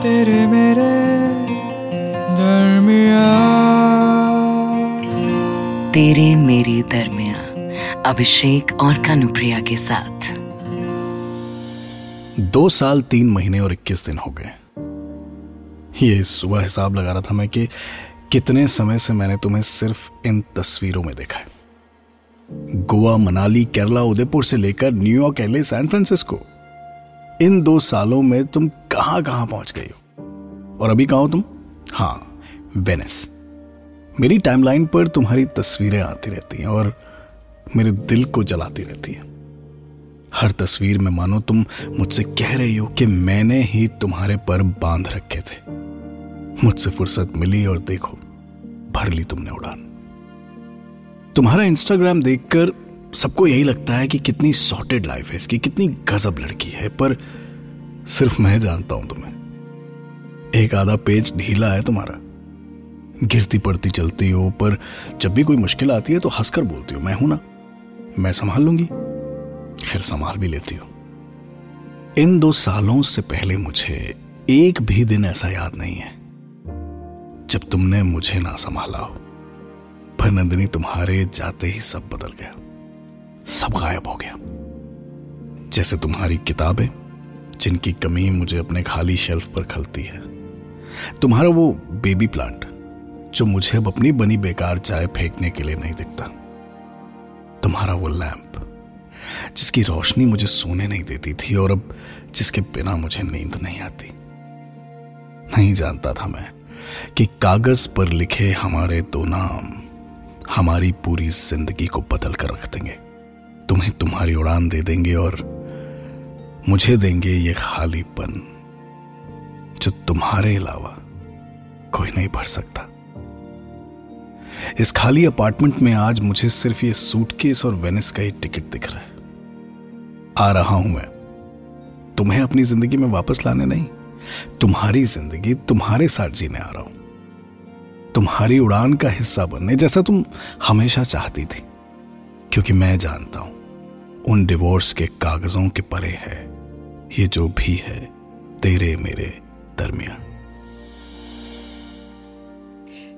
तेरे मेरे दरमिया तेरे मेरे दरमिया अभिषेक और कनुप्रिया के साथ। दो साल तीन महीने और इक्कीस दिन हो गए। ये सुबह हिसाब लगा रहा था मैं कि कितने समय से मैंने तुम्हें सिर्फ़ इन तस्वीरों में देखा है। गोवा मनाली केरला उदयपुर से लेकर न्यूयॉर्क एले सैन फ्रांसिस्को। इन दो सालों में तुम कहाँ कहाँ पहुँच गई हो? और अभी कहा हो तुम? हाँ वेनिस। मेरी टाइमलाइन पर तुम्हारी तस्वीरें आती रहती हैं और मेरे दिल को जलाती रहती हैं। हर तस्वीर में मानो तुम मुझसे कह रही हो कि मैंने ही तुम्हारे पर बाँध रखे थे। मुझसे फुर्सत मिली और देखो, भर ली तुमने उड़ान। तुम्हारा इंस्टाग्राम देखकर सबको यही लगता है कि कितनी सॉर्टेड लाइफ है, इसकी कितनी गजब लड़की है, पर सिर्फ़ मैं जानता हूँ तुम्हें। एक आधा पेज ढीला है तुम्हारा। गिरती पड़ती चलती हो, पर जब भी कोई मुश्किल आती है तो हंसकर बोलती हो, मैं हूँ ना? मैं संभाल लूँगी? फिर संभाल भी लेती हो। इन दो सालों से पहले मुझे एक भी दिन ऐसा याद नहीं है, जब तुमने मुझे ना संभाला हो। पर नंदिनी, तुम्हारे जाते ही सब बदल गया। सब गायब हो गया। जैसे तुम्हारी किताबें जिनकी कमी मुझे अपने खाली शेल्फ पर खलती है। तुम्हारा वो बेबी प्लांट जो मुझे अब अपनी बनी बेकार चाय फेंकने के लिए नहीं दिखता। तुम्हारा वो लैंप जिसकी रोशनी मुझे सोने नहीं देती थी और अब जिसके बिना मुझे नींद नहीं आती। नहीं जानता था मैं कि कागज़ पर लिखे हमारे दो नाम हमारी पूरी ज़िंदगी को बदल कर रख देंगे। तुम्हें तुम्हारी उड़ान दे देंगे और मुझे देंगे ये खालीपन जो तुम्हारे अलावा कोई नहीं भर सकता। इस खाली अपार्टमेंट में आज मुझे सिर्फ़ ये सूटकेस और वेनिस का ही टिकट दिख रहा है। आ रहा हूँ मैं। तुम्हें अपनी ज़िंदगी में वापस लाने नहीं, तुम्हारी ज़िंदगी तुम्हारे साथ जीने आ रहा हूँ। तुम्हारी उड़ान का हिस्सा बनने जैसा तुम हमेशा चाहती थी, क्योंकि मैं जानता हूँ उन डिवोर्स के कागजों के परे है। ये जो भी है, तेरे मेरे दरमिया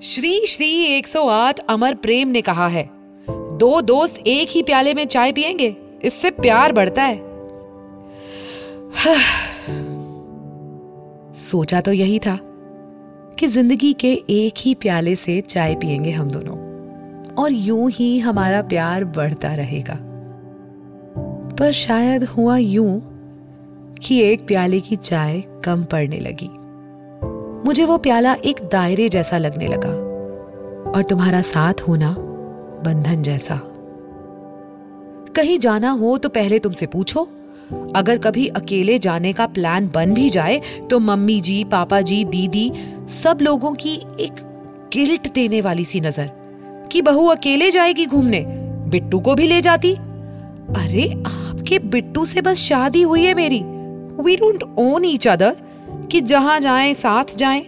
श्री श्री 108 अमर प्रेम ने कहा है, दो दोस्त एक ही प्याले में चाय पियेंगे, इससे प्यार बढ़ता है। सोचा तो यही था कि ज़िंदगी के एक ही प्याले से चाय पियेंगे हम दोनों, और यूँ ही हमारा प्यार बढ़ता रहेगा। पर शायद हुआ यूँ कि एक प्याले की चाय कम पड़ने लगी। मुझे वो प्याला एक दायरे जैसा लगने लगा और तुम्हारा साथ होना बंधन जैसा। कहीं जाना हो तो पहले तुमसे पूछो। अगर कभी अकेले जाने का प्लान बन भी जाए तो मम्मी जी, पापा जी, दीदी सब लोगों की एक गिल्ट देने वाली सी नज़र कि बहू अकेले जाएगी घूमने, बिट्टू को भी ले जाती। अरे आपके बिट्टू से बस शादी हुई है मेरी। We don't own each other कि जहाँ जाए, साथ जाएँ।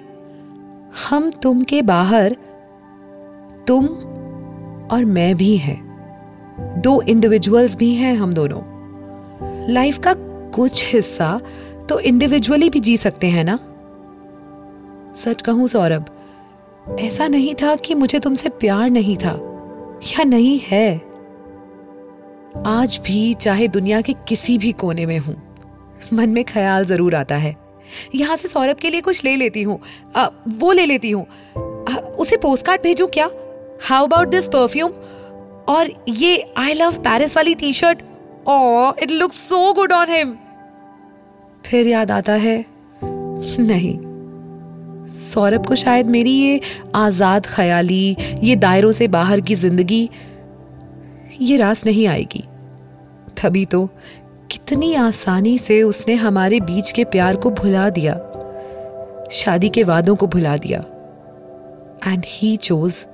हम तुम के बाहर, तुम और मैं भी हैं। दो इंडिविजुअल्स भी हैं हम दोनों। लाइफ का कुछ हिस्सा तो इंडिविजुअली भी जी सकते हैं ना? सच कहूँ सौरभ, ऐसा नहीं था कि मुझे तुमसे प्यार नहीं था, या नहीं है। आज भी चाहे दुनिया के किसी भी कोने में हूँ। मन में ख्याल ज़रूर आता है। यहाँ से सौरभ के लिए कुछ ले लेती हूँ। वो ले लेती हूँ। उसे पोस्ट कार्ड भेजू क्या? हाउ अबाउट दिस परफ्यूम और ये आई लव पेरिस वाली T shirt oh it look so good on him फिर याद आता है, नहीं। सौरभ को शायद मेरी ये आज़ाद ख्याली, ये दायरों से बाहर की ज़िंदगी ये रास नहीं आएगी। तभी तो कितनी आसानी से उसने हमारे बीच के प्यार को भुला दिया, शादी के वादों को भुला दिया। एंड ही चोज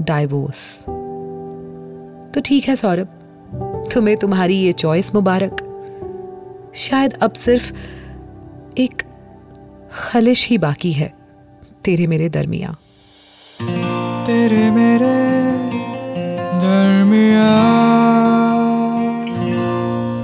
डाइवोर्स तो ठीक है सौरभ, तुम्हें तुम्हारी ये चॉइस मुबारक। शायद अब सिर्फ़ एक खलिश ही बाकी है, तेरे मेरे दरमिया तेरे मेरे